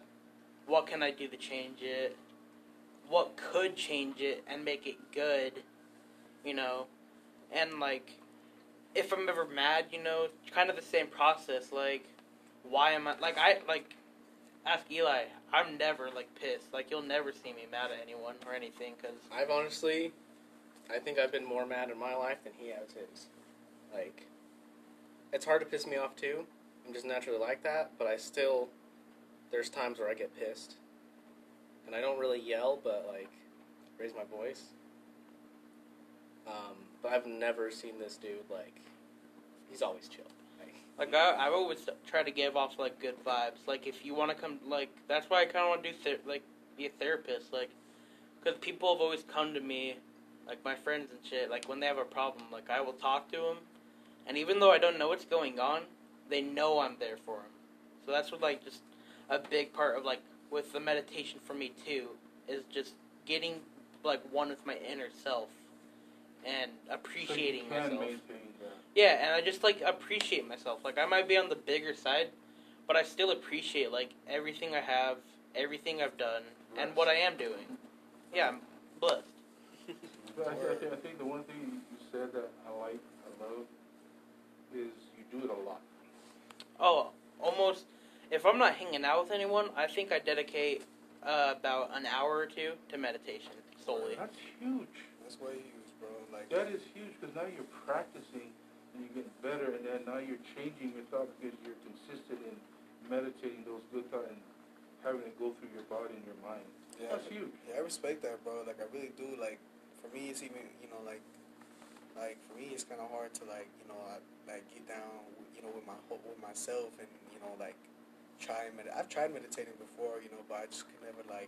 What can I do to change it? What could change it and make it good? You know? And like if I'm ever mad, you know, kind of the same process like why am I like I like ask Eli, I'm never like pissed. Like you'll never see me mad at anyone or anything cuz I've honestly, I think I've been more mad in my life than he has his. Like, it's hard to piss me off too. I'm just naturally like that, but I still, there's times where I get pissed. And I don't really yell, but like, raise my voice. Um, but I've never seen this dude like, he's always chill. Like, I, I've always try to give off like good vibes. Like if you want to come, like that's why I kind of want to do ther- like be a therapist. Like because people have always come to me, like my friends and shit. Like when they have a problem, like I will talk to them, and even though I don't know what's going on, they know I'm there for them. So that's what like just a big part of like with the meditation for me too is just getting like one with my inner self and appreciating so you can myself. maintain that. Yeah, and I just like appreciate myself. Like I might be on the bigger side, but I still appreciate like everything I have, everything I've done, and what I am doing. Yeah, I'm blessed. But I, I, think, I think the one thing you you said that I like, I love, is you do it a lot. Oh, almost. If I'm not hanging out with anyone, I think I dedicate uh, about an hour or two to meditation solely. That's huge. That's way huge, bro. Like That is huge because now you're practicing and you're getting better, and then now you're changing your thought because you're consistent in meditating those good thoughts and having it go through your body and your mind. yeah, That's huge. yeah, I respect that, bro. Like I really do. Like for me, it's even you know like like for me, it's kind of hard to like you know I, like get down you know with my whole- with myself and you know like try and med- I've tried meditating before, you know, but I just could never like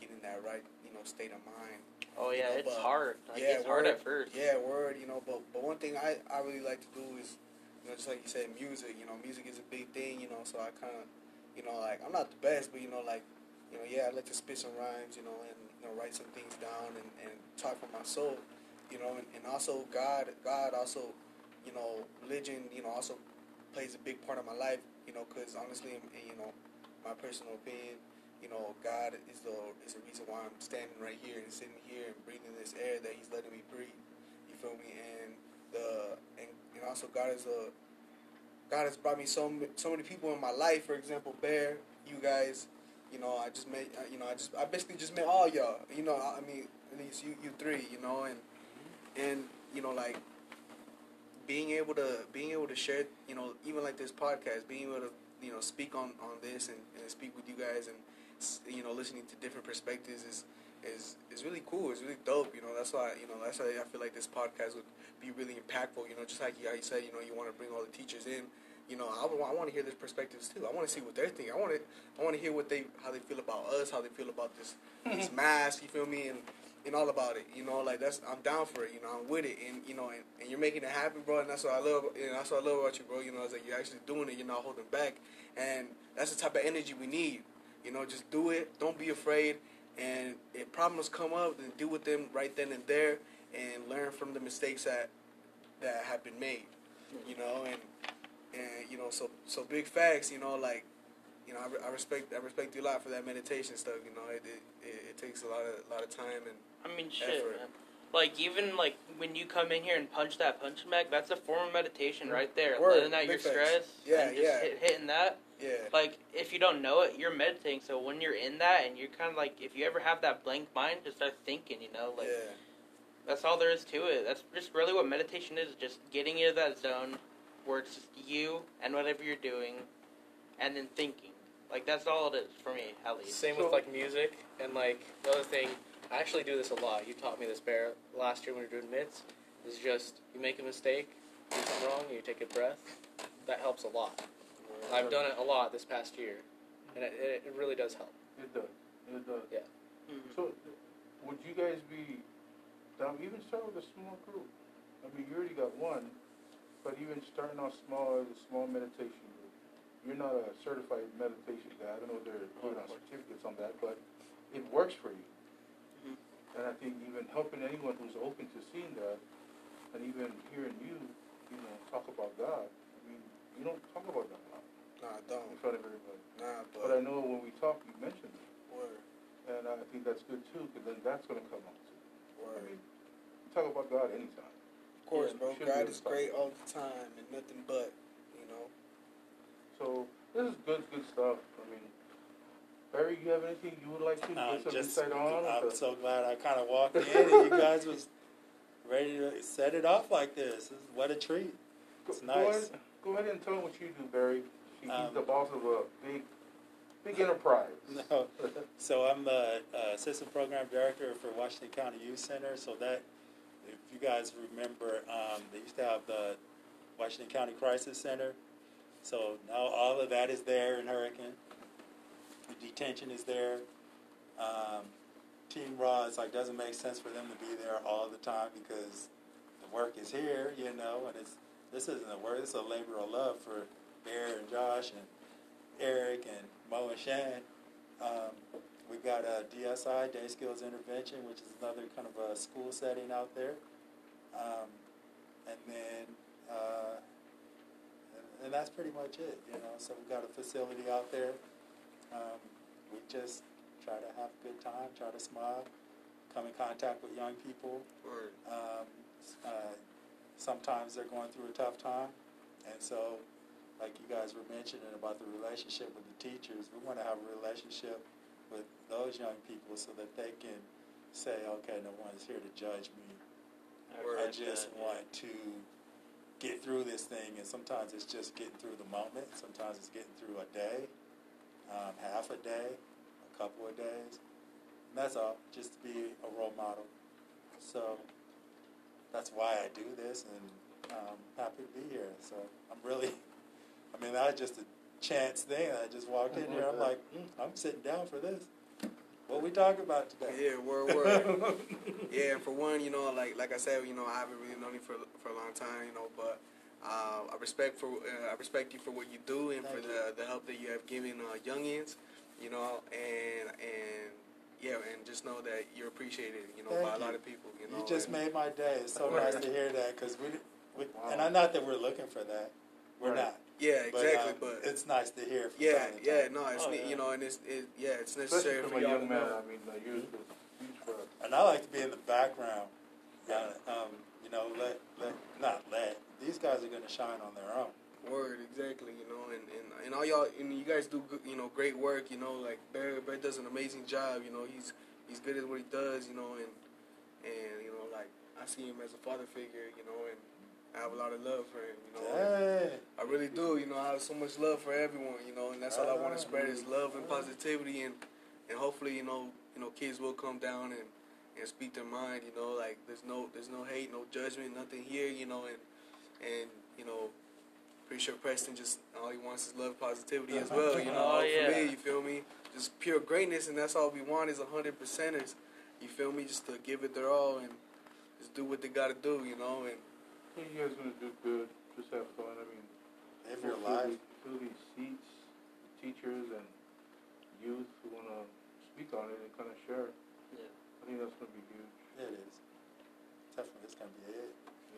get in that right you know state of mind. Oh yeah, You know, it's but- hard. Like yeah, it's hard at first. Yeah, word. You know, but but one thing I I really like to do is, you know, just like you said, music. You know, music is a big thing. You know, so I kind of, you know, like I'm not the best, but you know, like, you know, yeah, I like to spit some rhymes. You know, and you know, write some things down and, and talk from my soul. You know, and, and also God, God also, you know, religion. You know, also plays a big part of my life. You know, because honestly, in, in, you know, my personal opinion, you know, God is the is the reason why I'm standing right here and sitting here and breathing this air that He's letting me breathe. You feel me? And the and, and also God is a God has brought me so so many people in my life. For example, Bear, you guys, you know, I just met, uh, you know, I just, I basically just met all y'all. You know, I mean, at least you, you three. You know, and and you know, like being able to being able to share, you know, even like this podcast, being able to you know speak on on this and, and speak with you guys and you know listening to different perspectives is is is really cool. It's really dope. You know, that's why you know that's why I feel like this podcast would be really impactful. You know, just like you, how you said, you know, you want to bring all the teachers in. You know, I, I want to hear their perspectives too. I want to see what they're thinking. I want to I want to hear what they how they feel about us, how they feel about this mm-hmm. this mask. You feel me? And and all about it. You know, like that's I'm down for it. You know, I'm with it, and you know, and, and you're making it happen, bro. And that's what I love. And that's what I love about you, bro. You know, is that you're actually doing it. You're not holding back, and that's the type of energy we need. You know, just do it. Don't be afraid. And if problems come up, then deal with them right then and there, and learn from the mistakes that that have been made. You know, and and you know, so so big facts. You know, like you know, I, re- I respect I respect you a lot for that meditation stuff. You know, it it, it, it takes a lot of lot of time and I mean, shit, Effort. man. Like even like when you come in here and punch that punching bag, that's a form of meditation mm-hmm. right there. Word, Letting out big your facts. stress. Yeah, and just yeah. Hit, hitting that. Yeah. Like if you don't know it, you're meditating. So when you're in that and you're kind of like, if you ever have that blank mind, just start thinking. You know, like yeah. that's all there is to it. That's just really what meditation is. Just getting into that zone where it's just you and whatever you're doing, and then thinking. Like that's all it is for me, at least. Same with like music and like the other thing. I actually do this a lot. You taught me this, Bear, last year when we were doing mids. Is just you make a mistake, do something wrong, you take a breath. That helps a lot. I've done it a lot this past year, and it, it, it really does help. It does. It does. Mhm. So, would you guys be down? Even start with a small group. I mean, you already got one, but even starting off small as a small meditation group. You're not a certified meditation guy. I don't know if they're putting on certificates on that, but it works for you. Mhm. And I think even helping anyone who's open to seeing that, and even hearing you, you know, talk about God. I mean, you don't talk about that a lot Nah, I don't. front of everybody. Nah, But I know when we talk, you mentioned it. word, And I think that's good too, because then that's going to come out too. I word. mean, you talk about God anytime. Of course, Yeah, bro. you should be God is great all the time and nothing but. You know. So this is good, good stuff. I mean, Barry, you have anything you would like to Uh, get some just, insight on? I'm the- so glad I kind of walked in and you guys was ready to set it off like this. This What a treat. it's go nice. ahead, go ahead and tell him what you do, Barry. He- He's Um, the boss of a big, big enterprise. No. So I'm the uh, assistant program director for Washington County Youth Center. So that, if you guys remember, um, they used to have the Washington County Crisis Center. So now all of that is there in Hurricane. The detention is there. Um, Team Raw, it's like doesn't make sense for them to be there all the time because the work is here, you know, and it's this isn't a work. This is a labor of love for Bear and Josh and Eric and Mo and Shan. Um, we've got a DSI, Day Skills Intervention, which is another kind of a school setting out there. Um, and then, uh, and, and that's pretty much it, you know. So we've got a facility out there. Um, we just try to have a good time, try to smile, come in contact with young people. Um, uh, sometimes they're going through a tough time, and so, like you guys were mentioning about the relationship with the teachers, we want to have a relationship with those young people so that they can say, okay, no one's here to judge me. I just want to get through this thing, and sometimes it's just getting through the moment. Sometimes it's getting through a day, um, half a day, a couple of days. And that's all, just to be a role model. So that's why I do this, and I'm happy to be here. So I'm really, I mean, that was just a chance thing. I just walked in here. I'm like, mm, I'm sitting down for this. What we talking about today? Yeah, word, word. yeah, for one, you know, like like I said, you know, I haven't really known you for for a long time, you know, but uh, I respect for uh, I respect you for what you do and for the the help that you have given uh, youngins, you know, and and yeah, and just know that you're appreciated, you know, Thank by a lot of people, you know. You just and- made my day. It's so nice to hear that because we, we Wow. and I'm not that we're looking for that. We're Right. not. Yeah, exactly, um, but, it's nice to hear. From yeah, time to yeah, time. no, it's Oh, ne- yeah. you know, and it's it, yeah, it's Especially necessary from for a y'all young man. know. I mean, uh, you're it's huge for us. And I like to be in the background. Uh, um, you know, let let not let these guys are going to shine on their own. Word, exactly. You know, and, and, and all y'all, and you guys do, you know, great work. You know, like Bear, Bear does an amazing job. You know, he's he's good at what he does. You know, and and you know, like I see him as a father figure. You know, and I have a lot of love for him. You know, and Hey. I really do. You know, I have so much love for everyone. You know, and that's all I want to ah. spread is love and positivity, and and hopefully, you know, you know, kids will come down and and speak their mind. You know, like there's no there's no hate, no judgment, nothing here. You know, and and you know, pretty sure Preston just all he wants is love, positivity as well. You know, Oh, for me, you feel me? Just pure greatness, and that's all we want is a hundred percenters. You feel me? Just to give it their all and just do what they got to do. You know, and I think you guys are gonna do good. Just have fun. I mean, Live your fill life. these- Fill these seats, teachers and youth who wanna speak on it and kind of share. Yeah. I think that's gonna be huge. It is. Definitely, it's gonna be it.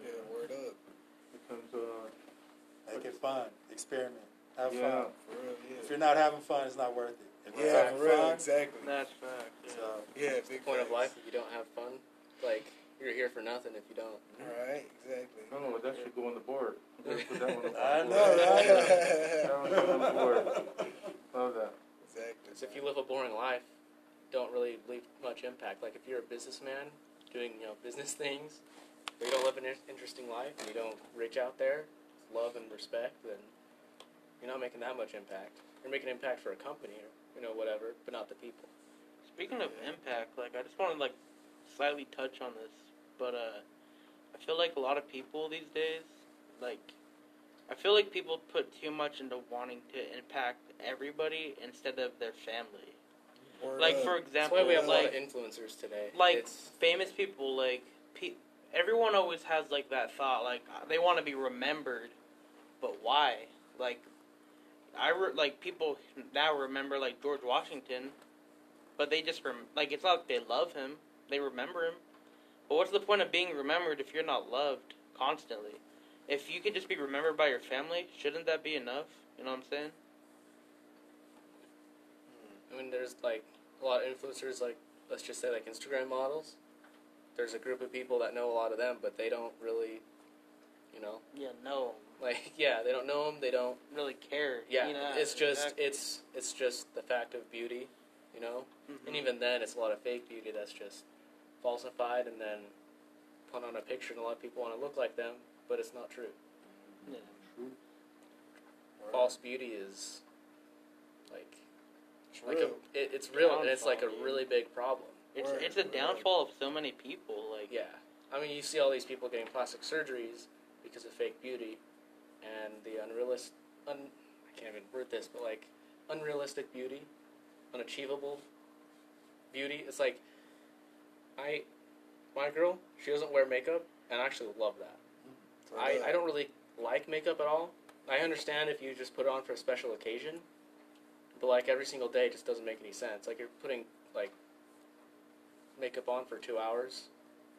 yeah, word up. Because uh, Make it fun. Experiment. Have yeah, fun. For real, If you're not having fun, it's not worth it. If you're Yeah, having for real, exactly. That's fact. Yeah. so Yeah, It's the big point of life if you don't have fun. Like you're here for nothing if you don't. Right, exactly. no, no, that should go on the board. Put that one on the I know, right? That one should go on the board. Love that. Exactly. Because if you live a boring life, don't really leave much impact. Like if you're a businessman doing you know business things, but you don't live an interesting life and you don't reach out there, love and respect, then you're not making that much impact. You're making impact for a company or you know whatever, but not the people. Speaking of impact, like I just want to like slightly touch on this, but uh, I feel like a lot of people these days, like, I feel like people put too much into wanting to impact everybody instead of their family. Word Like up. for That's example, why we have a lot like of influencers today. like it's, famous people, like pe- everyone always has like that thought, like they want to be remembered, but why? Like, I re- like people now remember like George Washington, but they just rem- like it's not like they love him, they remember him. But what's the point of being remembered if you're not loved constantly? If you could just be remembered by your family, shouldn't that be enough? You know what I'm saying? I mean, there's like a lot of influencers, like let's just say like Instagram models. There's a group of people that know a lot of them, but they don't really, you know, Yeah, no, like yeah, they don't know them. They don't. really care. Yeah, you know, it's just exactly. it's it's just the fact of beauty, you know. Mhm. And even then, it's a lot of fake beauty that's just falsified and then put on a picture, and a lot of people want to look like them, but it's not true. Yeah. True. False beauty is like It's like real. a, it, it's real, and it's like a Downfall, dude. really big problem. It's Word, it's a downfall of so many people. Like Yeah, I mean, you see all these people getting plastic surgeries because of fake beauty, and the unrealistic, un, I can't even word this, but like unrealistic beauty, unachievable beauty. It's like I, my girl, she doesn't wear makeup, and I actually love that. Word I. I don't really like makeup at all. I understand if you just put it on for a special occasion, but like every single day, it just doesn't make any sense. Like you're putting like makeup on for two hours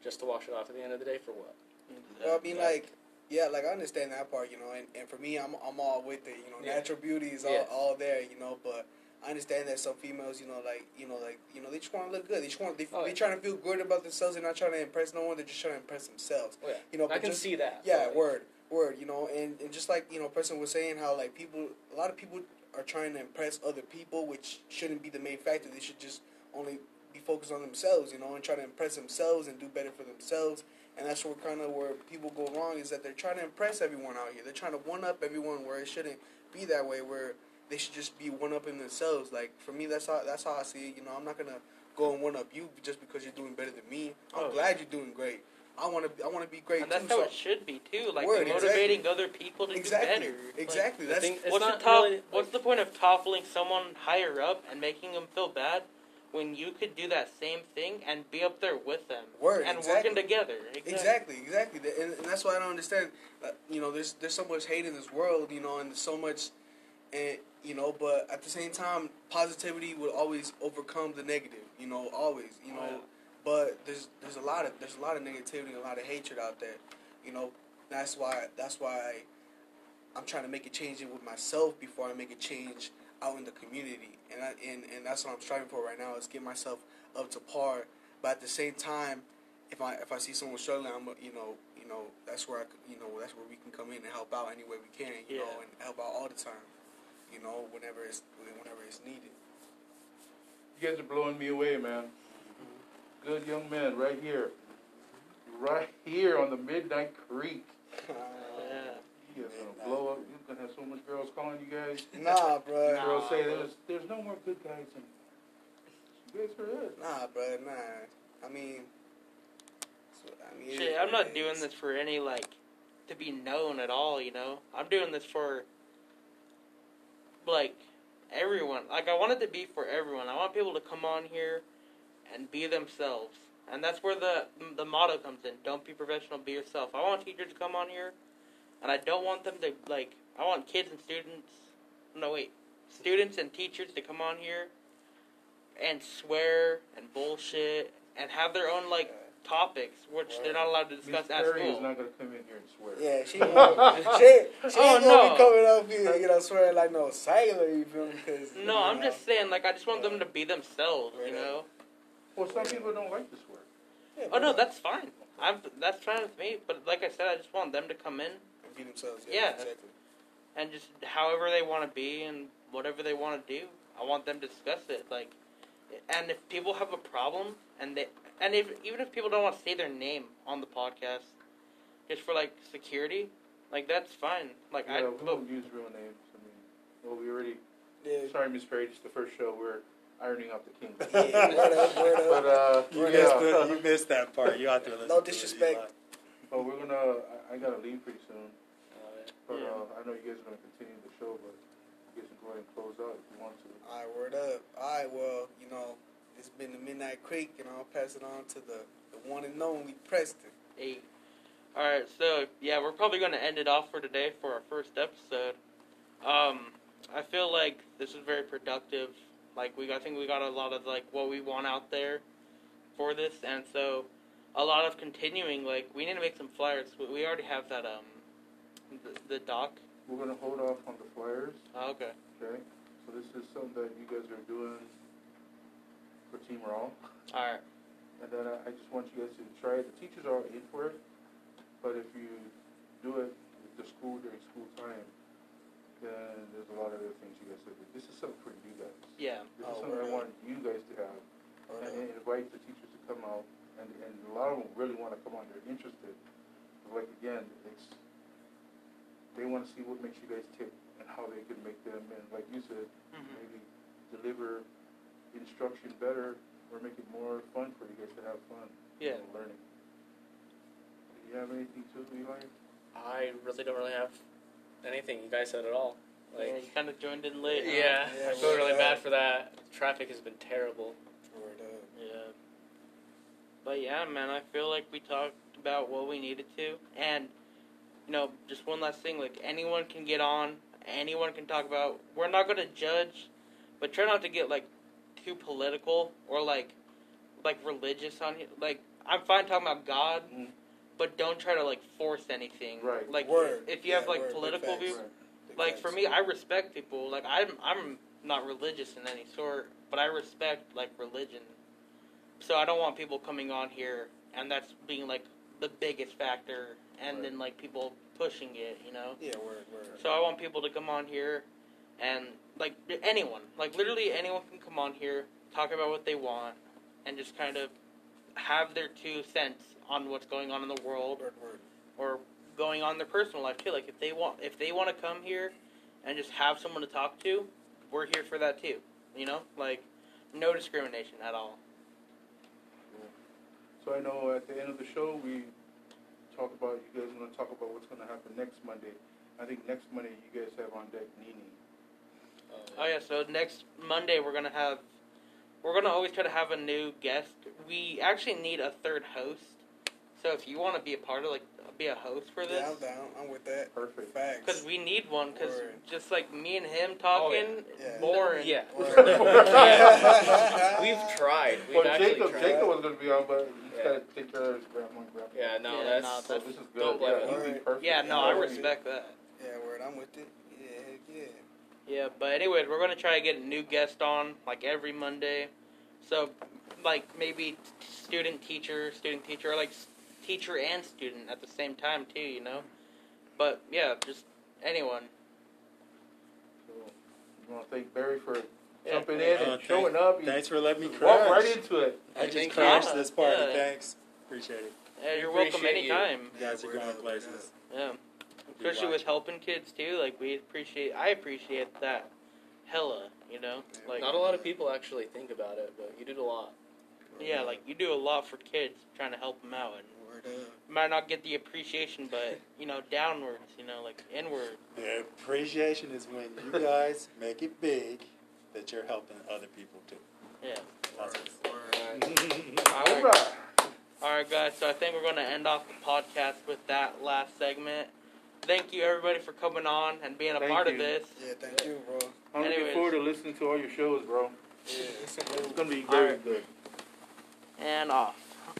just to wash it off at the end of the day for what? Mm-hmm. Well, I mean, like, yeah, like I understand that part, you know, and, and for me, I'm I'm all with it, you know. Yeah. Natural beauty is all, Yes. all there, you know, but I understand that some females, you know, like you know, like you know, they just want to look good. They just want they Oh, they yeah. trying to feel good about themselves. They're not trying to impress no one. They're just trying to impress themselves. Oh, yeah. You know, I but can just- see that. Yeah, oh, but, word, word. You know, and, and just like you know, person was saying how like people, a lot of people are trying to impress other people, which shouldn't be the main factor. They should just only be focused on themselves, you know, and try to impress themselves and do better for themselves. And that's where kind of where people go wrong is that they're trying to impress everyone out here. They're trying to one up everyone where it shouldn't be that way. Where they should just be one up in themselves. Like for me, that's how that's how I see it. You know, I'm not gonna go and one up you just because you're doing better than me. I'm Oh. glad you're doing great. I want to I want to be great And that's too. how so- it should be too. Like Word, motivating other people to exactly, do better. Like, exactly. The that's thing- what's not the top, really, What's the point of toppling someone higher up and making them feel bad when you could do that same thing and be up there with them Word, and exactly. working together? Exactly, exactly, Th- and, and that's why I don't understand. Uh, you know, there's there's so much hate in this world, you know, and there's so much, and you know, but at the same time, positivity will always overcome the negative. You know, always. You know, yeah. but there's there's a lot of there's a lot of negativity, and a lot of hatred out there. You know, that's why that's why I'm trying to make a change with myself before I make a change out in the community, and I, and and that's what I'm striving for right now is get myself up to par. But at the same time, if I if I see someone struggling, I'm you know you know, that's where I you know, that's where we can come in and help out any way we can, you know, Yeah. and help out all the time, you know, whenever it's whenever it's needed. You guys are blowing me away, man. Good young man, right here, right here on the Midnight Creek. Yeah. You guys are gonna blow up. You're gonna have so much girls calling you guys. nah, bro. Nah. Girls say there's there's no more good guys. And you guys are it. Nah, bro. Nah. I mean, so, I mean, it Shit, is I'm what not it doing is. this for any like to be known at all. You know, I'm doing this for like everyone. Like I want it to be for everyone. I want people to come on here and be themselves, and that's where the the motto comes in. Don't be professional, be yourself. I want teachers to come on here, and I don't want them to like. I want kids and students. No wait, students and teachers to come on here and swear and bullshit and have their own like topics, which they're not allowed to Miss discuss at Perry school. is not gonna come in here and swear. Yeah, she won't. she, she Oh, ain't gonna no. be coming up here, you know, swearing like no sailor, you feel me? Cause, No, I'm know, just saying, like, I just want them to be themselves, you Right. know. Well, some people don't like to swear. yeah, Oh no, that's fine. I'm that's fine with me. But like I said, I just want them to come in Be themselves. Yeah. exactly. and just however they want to be and whatever they want to do. I want them to discuss it. Like, and if people have a problem and they and if, even if people don't want to say their name on the podcast, just for like security, like that's fine. Like Yeah, I, we but, won't use real names. I mean, well, we already. Yeah. Sorry, Miss Perry. Just the first show. We're ironing out the kinks. Yeah, word up, word up. But uh, You missed, up. the, you missed that part. You have to listen No disrespect. Eli. but we're gonna. I, I gotta leave pretty soon. But Yeah. uh, I know you guys are gonna continue the show, but you guys can go ahead and close out if you want to. All right, word up. All right, well, you know, it's been the Midnight Creek, and I'll pass it on to the, the one and only Preston. Eight. All right, so yeah, we're probably going to end it off for today for our first episode. Um, I feel like this is very productive. Like we, I think we got a lot of like what we want out there for this, and so a lot of continuing. Like we need to make some flyers. We- We already have that um, the, the doc. We're gonna hold off on the flyers. Oh, okay. Okay. So this is something that you guys are doing for Team Raw. All right. And then I, I just want you guys to try it. The teachers are in for it, but if you do it with the school during school time, then there's a lot of other things you guys to do. This is something for you guys. Yeah. This Oh, is something I want you guys to have. Word And then invite the teachers to come out. And, and a lot of them really want to come on. They're interested. Like, again, it's, they want to see what makes you guys tick and how they can make them, and like you said, Mhm. maybe deliver instruction better or make it more fun for you guys to have fun Yeah. know, learning. Do you have anything to Eli? I really don't really have anything. You guys said it all. yeah, Like, you kind of joined in late. huh? yeah, Yeah, I feel really up. bad for that. Traffic has been terrible. Word up. Yeah. But yeah, man, I feel like we talked about what we needed to. And, you know, just one last thing like, anyone can get on, anyone can talk about. We're not going to judge, but try not to get, like, too political or, like, like religious on here. Like, I'm fine talking about God, Mhm. but don't try to, like, force anything. Right. Like, Word. if you Yeah, have, like, word. Political views, like for me, I respect people. Like I'm, I'm not religious in any sort, but I respect like religion. So I don't want people coming on here and that's being like the biggest factor, and Right. then like people pushing it, you know. Yeah, word, word. So I want people to come on here, and like anyone, like literally anyone can come on here, talk about what they want, and just kind of have their two cents on what's going on in the world word. or going on their personal life too. Like if they want if they want to come here and just have someone to talk to, we're here for that too. You know, like no discrimination at all. So I know at the end of the show, we talk about, you guys want to talk about what's going to happen next Monday. I think next Monday you guys have on deck Nini. Oh yeah, so next Monday we're gonna have we're gonna always try to have a new guest. We actually need a third host. So if you want to be a part of like be a host for this, Yeah, I'm down. I'm with that. Perfect. Facts. because we need one. Because just like me and him oh, talking, Yeah. boring. Yeah. Word. We've tried. We've Well, actually Jacob, tried. Jacob was going to be on, but he's Yeah. got to take care of his grandma and grandpa. Yeah, no, Yeah, that's, no, So that's this is good. don't blame yeah, him. he'd be Alright. perfect. Yeah, no, I respect that. yeah, word. I'm with it. Yeah, heck yeah. Yeah, but anyways, we're gonna try to get a new guest on like every Monday. So, like maybe t- student teacher, student teacher, or like s- teacher and student at the same time too. You know, but yeah, just anyone. So, I want to thank Barry for Yeah. jumping in Uh, and showing up. He Thanks for letting me walked crash. right into it. I just Thank you. crashed this party. Yeah. Thanks. Appreciate it. Yeah, you're We welcome appreciate you. anytime. You guys are going up, places. Yeah, Be especially with watching. helping kids too. Like we appreciate, I appreciate that. Hella, you know, like Not a lot of people actually think about it, but you did a lot. yeah, like you do a lot for kids, trying to help them out, and Word up. you might not get the appreciation, but you know, downwards, you know, like inward. The appreciation is when you guys make it big that you're helping other people too. Yeah. That's Word. All right. All right, guys. So I think we're going to end off the podcast with that last segment. Thank you, everybody, for coming on and being a Thank part you. of this. Yeah, thank you, bro. I'm looking forward to listening to all your shows, bro. Yeah. It's gonna be very right. good. And off.